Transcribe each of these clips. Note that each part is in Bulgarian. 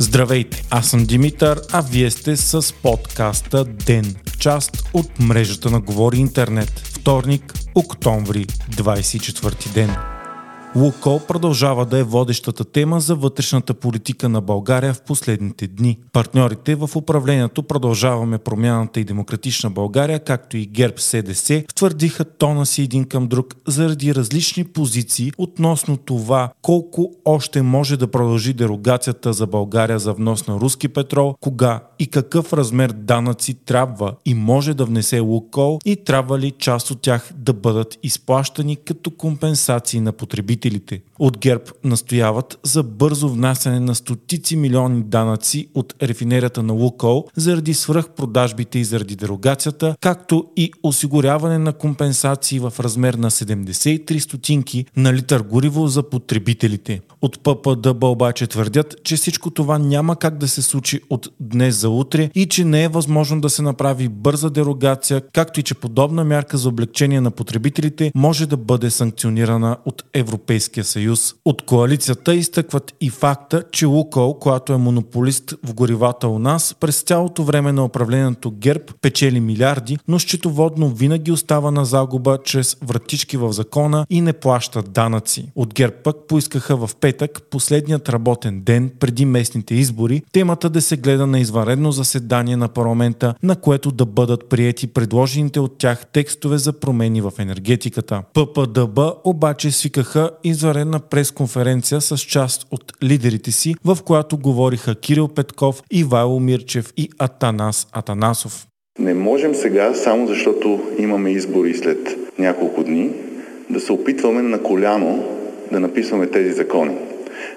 Здравейте, аз съм Димитър, а вие сте с подкаста ДЕН, част от мрежата на Говори Интернет. Вторник, октомври, 24 ден. Лукол продължава да е водещата тема за вътрешната политика на България в последните дни. Партньорите в управлението Продължаваме промяната и демократична България, както и ГЕРБ СДС, втвърдиха тона си един към друг заради различни позиции относно това колко още може да продължи дерогацията за България за внос на руски петрол, кога и какъв размер данъци трябва и може да внесе Лукол и трябва ли част от тях да бъдат изплащани като компенсации на потребителите. От ГЕРБ настояват за бързо внасяне на стотици милиони данъци от рефинерията на Лукол заради свръхпродажбите и заради дерогацията, както и осигуряване на компенсации в размер на 73 стотинки на литър гориво за потребителите. От ППДБ обаче твърдят, че всичко това няма как да се случи от днес за утре и че не е възможно да се направи бърза дерогация, както и че подобна мярка за облегчение на потребителите може да бъде санкционирана от Европейския съюз. От коалицията изтъкват и факта, че Лукол, която е монополист в горивата у нас, през цялото време на управлението ГЕРБ печели милиарди, но счетоводно винаги остава на загуба чрез вратички в закона и не плаща данъци. От ГЕРБ пък поискаха в петък, последният работен ден преди местните избори, темата да се гледа на извънредно заседание на парламента, на което да бъдат приети предложените от тях текстове за промени в енергетиката. ППДБ обаче свикаха извънредна пресконференция с част от лидерите си, в която говориха Кирил Петков, Ивайло Мирчев и Атанас Атанасов. Не можем сега, само защото имаме избори след няколко дни, да се опитваме на коляно да написваме тези закони.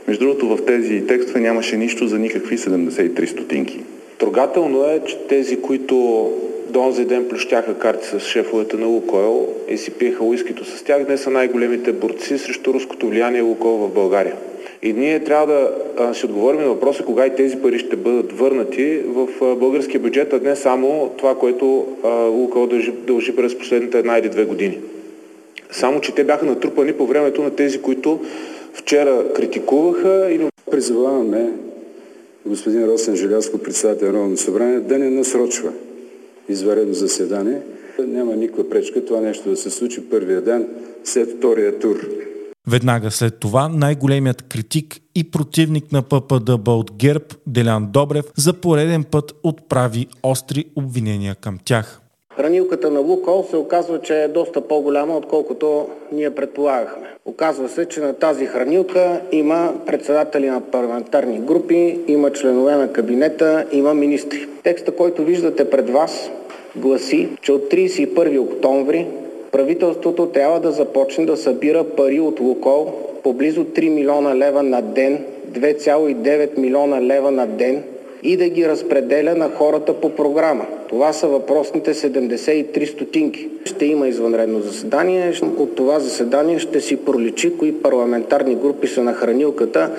Между другото, в тези текстове нямаше нищо за никакви 73 стотинки. Трогателно е, че тези, които до онзи ден плющяха карти с шефовете на Лукойл и си пиеха уискито с тях, днес са най-големите борци срещу руското влияние Лукойл в България. И ние трябва да си отговорим на въпроса кога и тези пари ще бъдат върнати в българския бюджет, а не само това, което Лукойл дължи, дължи през последните една или две години. Само, че те бяха натрупани по времето на тези, които вчера критикуваха и... Призоваваме господин Росен Желязко, председател на Народното събрание, да не насрочва изваредно заседание. Няма никаква пречка това нещо да се случи първия ден след втория тур. Веднага след това най-големият критик и противник на ППДБ от ГЕРБ, Делян Добрев, за пореден път отправи остри обвинения към тях. Хранилката на Лукол се оказва, че е доста по-голяма, отколкото ние предполагахме. Оказва се, че на тази хранилка има председатели на парламентарни групи, има членове на кабинета, има министри. Текста, който виждате пред вас, гласи, че от 31 октомври правителството трябва да започне да събира пари от Лукол по близо 3 милиона лева на ден, 2,9 милиона лева на ден и да ги разпределя на хората по програма. Това са въпросните 73 стотинки. Ще има извънредно заседание. От това заседание ще си проличи кои парламентарни групи са на хранилката.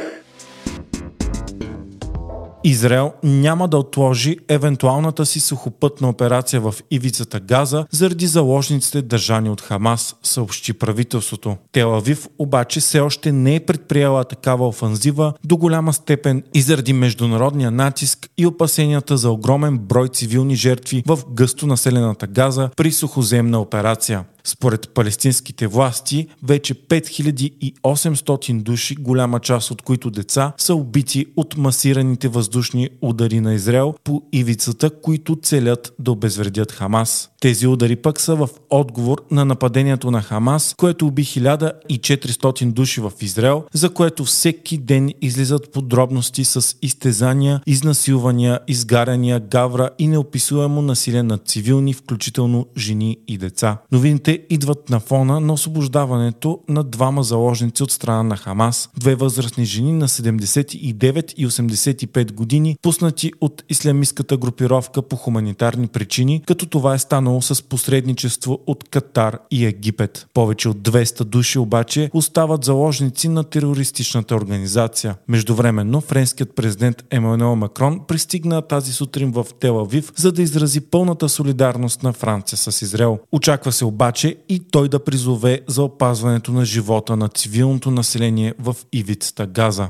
Израел няма да отложи евентуалната си сухопътна операция в ивицата Газа заради заложниците държани от Хамас, съобщи правителството. Телавив обаче все още не е предприела такава офанзива до голяма степен и заради международния натиск и опасенията за огромен брой цивилни жертви в гъсто населената Газа при сухоземна операция. Според палестинските власти, вече 5800 души, голяма част от които деца, са убити от масираните въздушни удари на Израел по ивицата, които целят да обезвредят Хамас. Тези удари пък са в отговор на нападението на Хамас, което уби 1400 души в Израел, за което всеки ден излизат подробности с изтезания, изнасилвания, изгаряния, гавра и неописуемо насилие над цивилни, включително жени и деца. Новините те идват на фона на освобождаването на двама заложници от страна на Хамас, две възрастни жени на 79 и 85 години, пуснати от ислямистката групировка по хуманитарни причини, като това е станало с посредничество от Катар и Египет. Повече от 200 души обаче остават заложници на терористичната организация. Междувременно френският президент Емануел Макрон пристигна тази сутрин в Телавив, за да изрази пълната солидарност на Франция с Израел. Очаква се обаче обаче и той да призове за опазването на живота на цивилното население в ивицата Газа.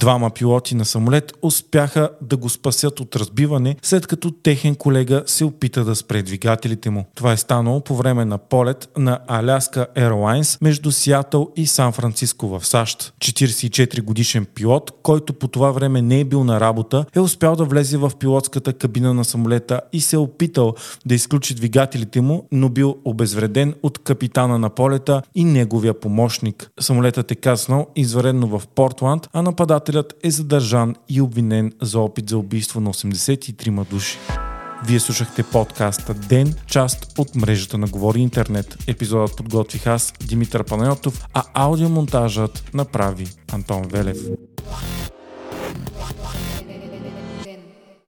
Двама пилоти на самолет успяха да го спасят от разбиване, след като техен колега се опита да спре двигателите му. Това е станало по време на полет на Alaska Airlines между Сиатъл и Сан-Франциско в САЩ. 44 годишен пилот, който по това време не е бил на работа, е успял да влезе в пилотската кабина на самолета и се е опитал да изключи двигателите му, но бил обезвреден от капитана на полета и неговия помощник. Самолетът е каснал изваредно в Портланд, а нападателят е задържан и обвинен за опит за убийство на 83 души. Вие слушахте подкаста Ден, част от мрежата на Говори Интернет. Епизодът подготвих аз, Димитър Панайотов, а аудиомонтажът направи Антон Велев.